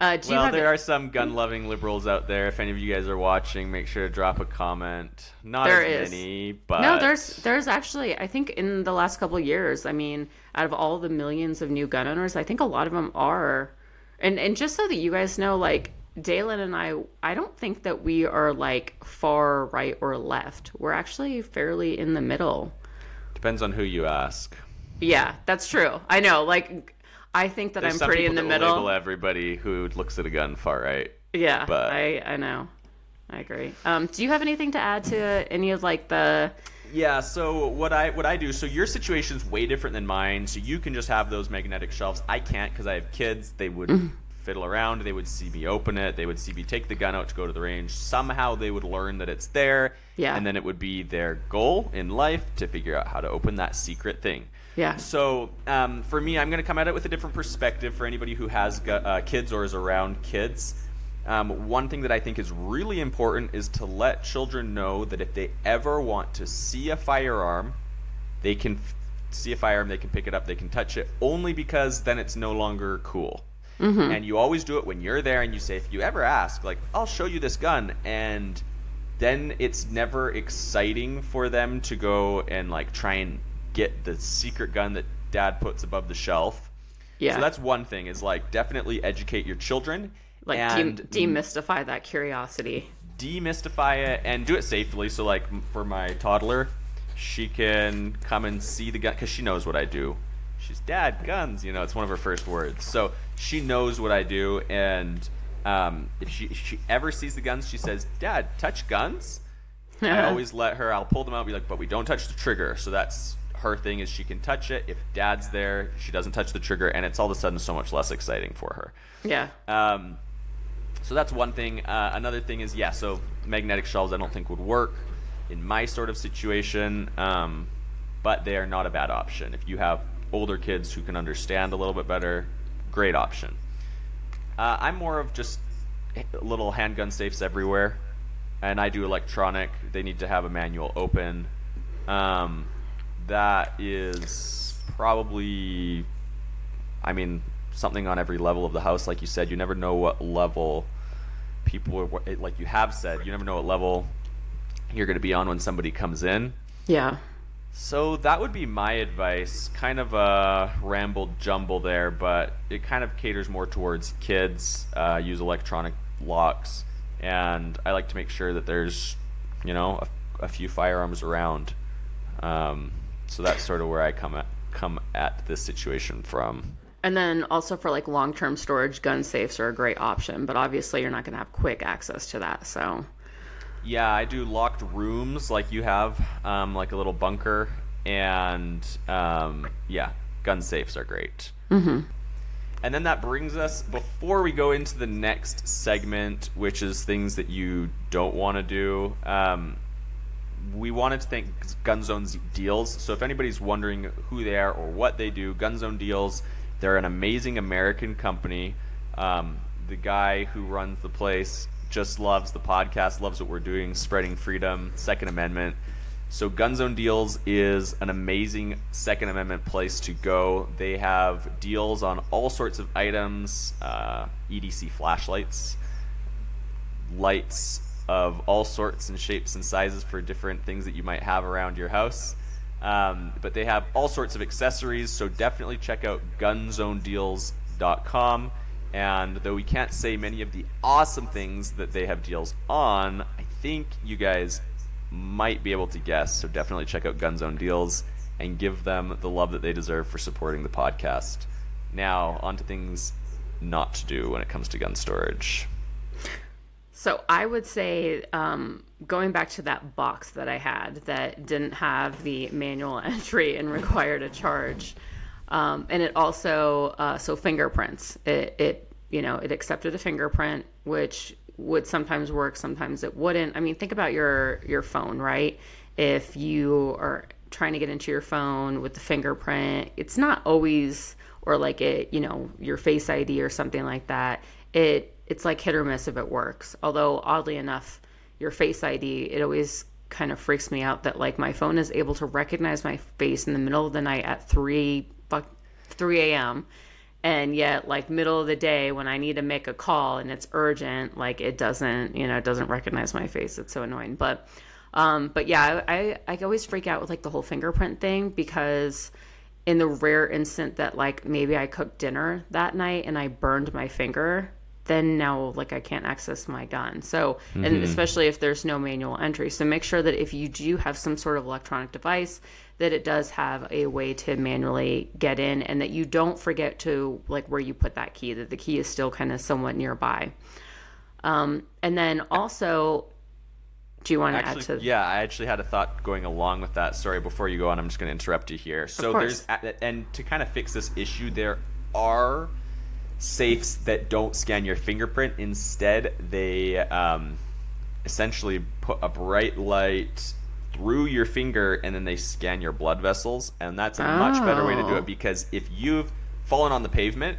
Uh, Well, there are some gun-loving liberals out there. If any of you guys are watching, make sure to drop a comment. Not There as is. many, but No, there's there's actually I think in the last couple of years, I mean, out of all the millions of new gun owners, I think a lot of them are and and just so that you guys know like Dalen and I I don't think that we are like far right or left. We're actually fairly in the middle. depends on who you ask. Yeah, that's true. I know like I think that There's I'm pretty in the middle. Label everybody who looks at a gun far right. Yeah, but- I I know. I agree. Um, do you have anything to add to any of like the Yeah, so what I what I do, so your situation's way different than mine. So you can just have those magnetic shelves. I can't because I have kids. They would. fiddle around. They would see me open it. They would see me take the gun out to go to the range. Somehow they would learn that it's there. Yeah. And then it would be their goal in life to figure out how to open that secret thing. Yeah. So um, for me, I'm going to come at it with a different perspective for anybody who has uh, kids or is around kids. Um, one thing that I think is really important is to let children know that if they ever want to see a firearm, they can f- see a firearm, they can pick it up, they can touch it, only because then it's no longer cool. Mm-hmm. And you always do it when you're there and you say, if you ever ask, like, I'll show you this gun, and then it's never exciting for them to go and like try and get the secret gun that dad puts above the shelf. yeah So that's one thing is like definitely educate your children like de- demystify that curiosity? demystify it and do it safely. So like for my toddler, she can come and see the gun because she knows what I do. She's dad guns, you know. It's one of her first words, so she knows what I do. And um, if she if she ever sees the guns, she says, "Dad, touch guns." I always let her. I'll pull them out, and be like, "But we don't touch the trigger." So that's her thing is she can touch it. If dad's there, she doesn't touch the trigger, and it's all of a sudden so much less exciting for her. Yeah. Um, so that's one thing. Uh, another thing is, yeah, so magnetic shelves I don't think would work in my sort of situation, um, but they are not a bad option. If you have older kids who can understand a little bit better, great option. Uh, I'm more of just little handgun safes everywhere, and I do electronic. They need to have a manual open. Um, that is probably I mean, something on every level of the house. Like you said, you never know what level people are, like you have said, you never know what level you're going to be on when somebody comes in. Yeah. So that would be my advice. Kind of a rambled jumble there, but it kind of caters more towards kids. Uh, use electronic locks, and I like to make sure that there's, you know, a, a few firearms around. Um, so that's sort of where I come at come at this situation from. And then also for like long term storage, gun safes are a great option, but obviously you're not going to have quick access to that. So, Yeah, I do locked rooms like you have, um, like a little bunker, and um, yeah, gun safes are great. Mm-hmm. And then that brings us before we go into the next segment, which is things that you don't want to do. Um, we wanted to thank Gun Zone's deals. So if anybody's wondering who they are or what they do, Gun Zone Deals, they're an amazing American company. Um, the guy who runs the place just loves the podcast, loves what we're doing, spreading freedom, Second Amendment. So Gun Zone Deals is an amazing Second Amendment place to go. They have deals on all sorts of items, uh, EDC flashlights, lights of all sorts and shapes and sizes for different things that you might have around your house. Um, but they have all sorts of accessories, so definitely check out gunzonedeals.com. And though we can't say many of the awesome things that they have deals on, I think you guys might be able to guess. So definitely check out Gunzone Deals and give them the love that they deserve for supporting the podcast. Now, on to things not to do when it comes to gun storage. so I would say um, going back to that box that I had that didn't have the manual entry and required a charge. Um, and it also uh, so fingerprints. It, it you know it accepted a fingerprint, which would sometimes work, sometimes it wouldn't. I mean, think about your your phone, right? If you are trying to get into your phone with the fingerprint, it's not always or like it, you know, your face ID or something like that. It it's like hit or miss if it works. Although oddly enough, your face ID it always kind of freaks me out that like my phone is able to recognize my face in the middle of the night at 3 fuck 3 a.m and yet like middle of the day when i need to make a call and it's urgent like it doesn't you know it doesn't recognize my face. It's so annoying. But um but yeah i i always freak out with like the whole fingerprint thing because in the rare instant that like maybe i cooked dinner that night and i burned my finger then now like i can't access my gun. So and especially if there's no manual entry. So make sure that if you do have some sort of electronic device that it does have a way to manually get in and that you don't forget to like where you put that key that the key is still kind of somewhat nearby um, and then also do you want to add to yeah, I actually had a thought going along with that. Sorry, before you go on, I'm just going to interrupt you here. So there's and to kind of fix this issue, there are safes that don't scan your fingerprint. Instead, they um, essentially put a bright light through your finger and then they scan your blood vessels and that's a much better way to do Oh. it because if you've fallen on the pavement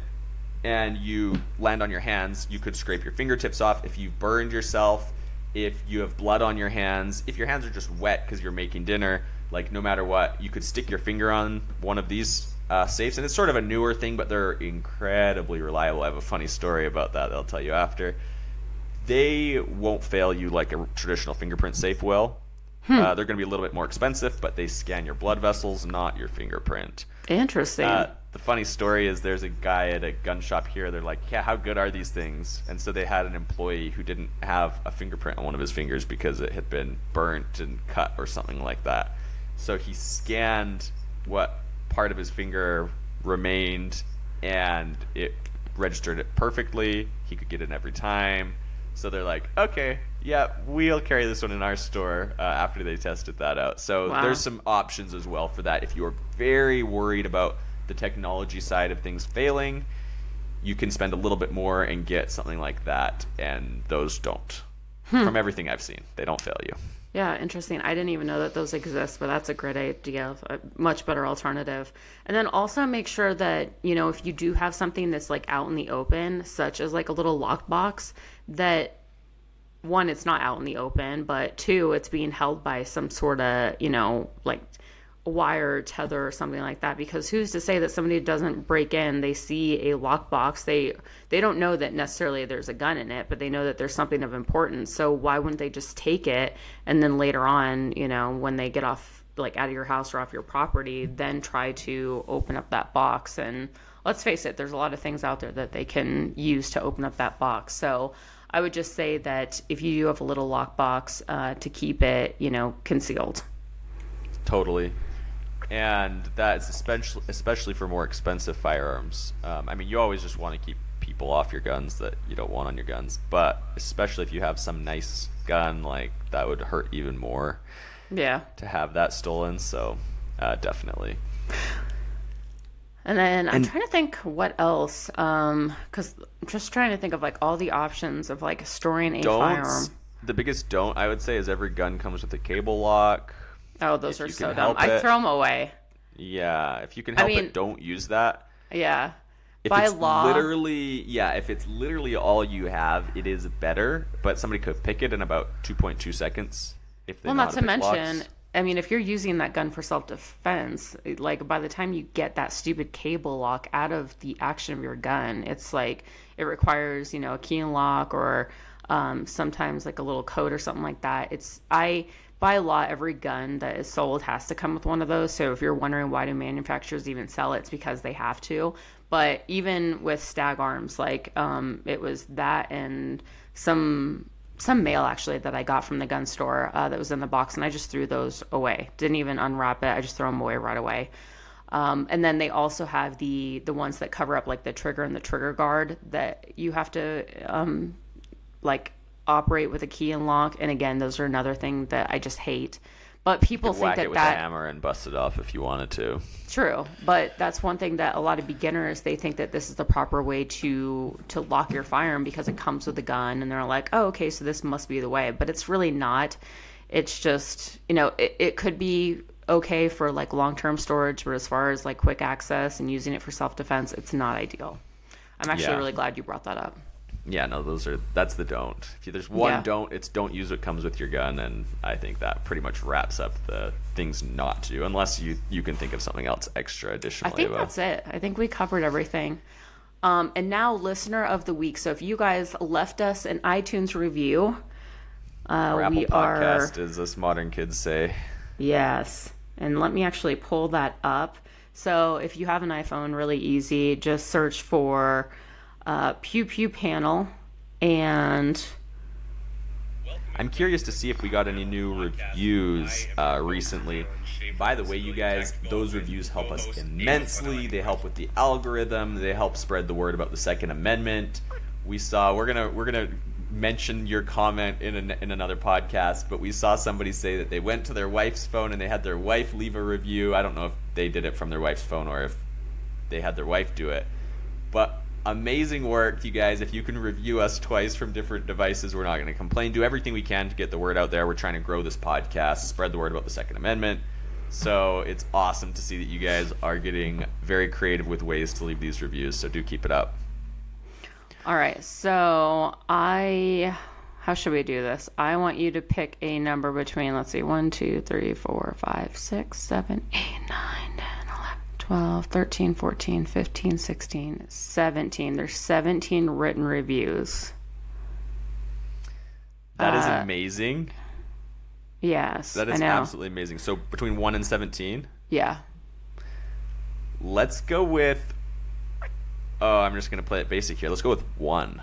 and you land on your hands, you could scrape your fingertips off. If you've burned yourself, if you have blood on your hands, if your hands are just wet because you're making dinner, like no matter what, you could stick your finger on one of these uh, safes. And it's sort of a newer thing, but they're incredibly reliable. I have a funny story about that that I'll tell you after. They won't fail you like a traditional fingerprint safe will. Uh, they're going to be a little bit more expensive, but they scan your blood vessels, not your fingerprint. interesting Uh, the funny story is there's a guy at a gun shop here. They're like, yeah, how good are these things? And so they had an employee who didn't have a fingerprint on one of his fingers because it had been burnt and cut or something like that. So he scanned what part of his finger remained and it registered it perfectly. He could get in every time. So they're like, okay, yeah, we'll carry this one in our store uh, after they tested that out. So Wow. there's some options as well for that. If you're very worried about the technology side of things failing, you can spend a little bit more and get something like that, and those don't. From everything I've seen, they don't fail you. Yeah, interesting. I didn't even know that those exist, but that's a great idea. A much better alternative. And then also make sure that, you know, if you do have something that's like out in the open, such as like a little lockbox, that one, it's not out in the open, but two, it's being held by some sort of, you know, like wire tether or something like that because who's to say that somebody doesn't break in they see a lockbox they they don't know that necessarily there's a gun in it but they know that there's something of importance. So why wouldn't they just take it and then later on you know when they get off like out of your house or off your property then try to open up that box? And let's face it there's a lot of things out there that they can use to open up that box. So i would just say that if you do have a little lockbox uh, to keep it you know concealed Totally. And that's especially especially for more expensive firearms. Um, I mean, you always just want to keep people off your guns that you don't want on your guns, but especially if you have some nice gun, like that would hurt even more yeah to have that stolen. So, uh, definitely. And then I'm And- trying to think what else, um, because I'm just trying to think of like all the options of like storing a Don't. firearm. The biggest don't I would say is every gun comes with a cable lock. Oh, those if are so dumb. I throw them away. Yeah, if you can I help mean- it, don't use that. Yeah, If by it's law. literally yeah, if it's literally all you have, it is better. But somebody could pick it in about two point two seconds. If they well, not to mention, locks. I mean, if you're using that gun for self defense, like by the time you get that stupid cable lock out of the action of your gun, it's like it requires, you know, a key and lock or um, sometimes like a little code or something like that. It's, I, by law, every gun that is sold has to come with one of those. So if you're wondering why do manufacturers even sell it, it's because they have to. But even with stag arms, like um, it was that and some some mail actually that I got from the gun store uh, that was in the box, and I just threw those away. Didn't even unwrap it. I just threw them away right away. Um, and then they also have the the ones that cover up like the trigger and the trigger guard that you have to um, like operate with a key and lock. And again, those are another thing that I just hate. But people think whack that it with that a hammer and bust it off if you wanted to. True, but that's one thing that a lot of beginners they think that this is the proper way to to lock your firearm because it comes with a gun, and they're like, oh, okay, so this must be the way. But it's really not. It's just you know it, it could be okay for like long term storage, but as far as like quick access and using it for self defense, it's not ideal. I'm actually Yeah. really glad you brought that up. Yeah, no, those are that's the don't. If you, there's one Yeah. don't, it's don't use what comes with your gun, and I think that pretty much wraps up the things not to do, unless you you can think of something else extra additional. I additionally. think about- that's it. I think we covered everything. Um, and now, listener of the week. So if you guys left us an iTunes review, uh, we are Podcast, as us modern kids say. yes. And let me actually pull that up. So if you have an iPhone, really easy. Just search for uh, Pew Pew Panel and I'm curious to see if we got any new reviews uh, recently. By the way, you guys, those reviews help us immensely. They help with the algorithm. They help spread the word about the Second Amendment. We saw we're gonna we're gonna mention your comment in an, in another podcast, but we saw somebody say that they went to their wife's phone and they had their wife leave a review. I don't know if they did it from their wife's phone or if they had their wife do it. But amazing work, you guys. If you can review us twice from different devices, we're not going to complain. Do everything we can to get the word out there. We're trying to grow this podcast, spread the word about the Second Amendment. So it's awesome to see that you guys are getting very creative with ways to leave these reviews. So do keep it up. All right, so I, how should we do this? I want you to pick a number between, let's see, 1, 2, 3, 4, 5, 6, 7, 8, 9, 10, 11, 12, 13, 14, 15, 16, 17. There's 17 written reviews. That is Uh, amazing. Yes, That is absolutely amazing. So between 1 and 17, Yeah. let's go with. Oh, I'm just going to play it basic here. Let's go with 1.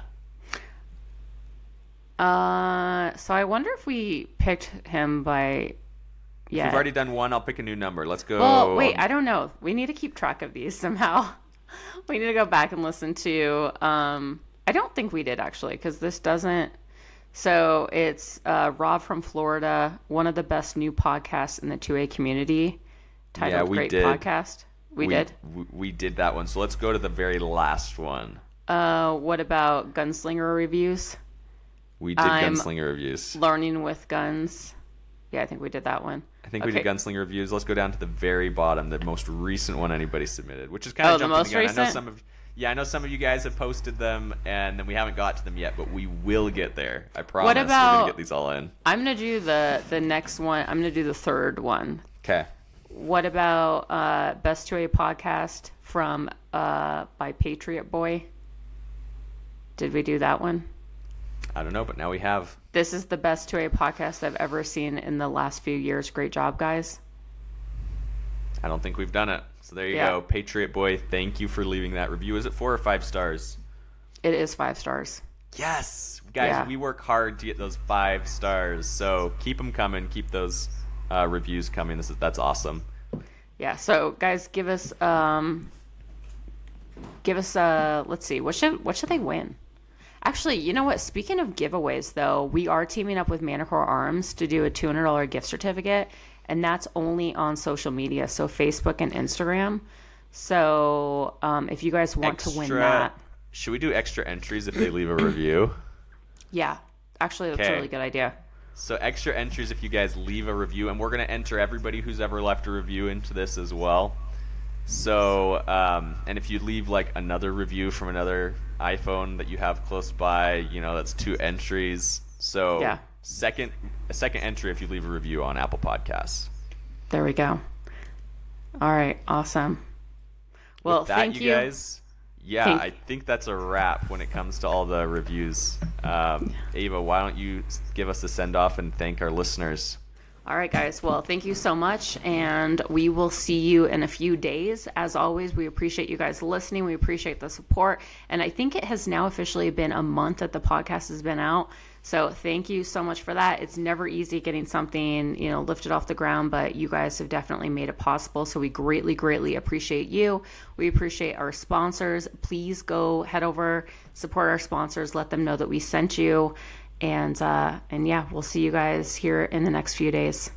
Uh, so I wonder if we picked him by. Yeah. We've already done 1. I'll pick a new number. Let's go. Well, wait, I don't know. We need to keep track of these somehow. we need to go back and listen to. Um, I don't think we did actually, because this doesn't. So it's uh, Rob from Florida, one of the best new podcasts in the 2A community, titled Yeah, we Great did. Podcast. We, did. We, we did that one. So let's go to the very last one. Uh, what about Gunslinger reviews? We did I'm- Gunslinger reviews. Learning with guns. Yeah, I think we did that one. I think we did Gunslinger reviews. Let's go down to the very bottom, the most recent one anybody submitted, which is kind of Oh, the jumping most the gun. I know some of yeah, I know some of you guys have posted them, and then we haven't got to them yet, but we will get there. I promise. We're about- gonna get these all in. I'm gonna do the the next one. I'm gonna do the third one. Okay. What about uh, Best 2A podcast from uh, by Patriot Boy? Did we do that one? I don't know, but now we have. This is the best 2A podcast I've ever seen in the last few years. Great job, guys. I don't think we've done it. So there you Yeah. go, Patriot Boy. Thank you for leaving that review. Is it four or five stars? It is five stars. Yes, guys, Yeah. we work hard to get those five stars. So keep them coming. Keep those uh, reviews coming. This is that's awesome. Yeah. So, guys, give us um, give us uh, let's see, what should what should they win? Actually, you know what? Speaking of giveaways, though, we are teaming up with Manticore Arms to do a two hundred dollar gift certificate, and that's only on social media, so Facebook and Instagram. So, um, if you guys want to win that, Should we do extra entries if they leave a review? yeah, actually, that's a really good idea. So extra entries if you guys leave a review, and we're gonna enter everybody who's ever left a review into this as well. So, um, and if you leave like another review from another iPhone that you have close by, you know that's two entries. So Yeah. second a second entry if you leave a review on Apple Podcasts. There we go. All right, awesome. Well, that, thank you you. guys. Yeah, Thank- I think that's a wrap when it comes to all the reviews. Um, Ava, why don't you give us the send off and thank our listeners? All right, guys. Well, thank you so much. And we will see you in a few days. As always, we appreciate you guys listening. We appreciate the support. And I think it has now officially been a month that the podcast has been out. So thank you so much for that. It's never easy getting something, you know, lifted off the ground, but you guys have definitely made it possible. So we greatly, greatly appreciate you. We appreciate our sponsors. Please go head over, support our sponsors, let them know that we sent you. And uh, and yeah, we'll see you guys here in the next few days.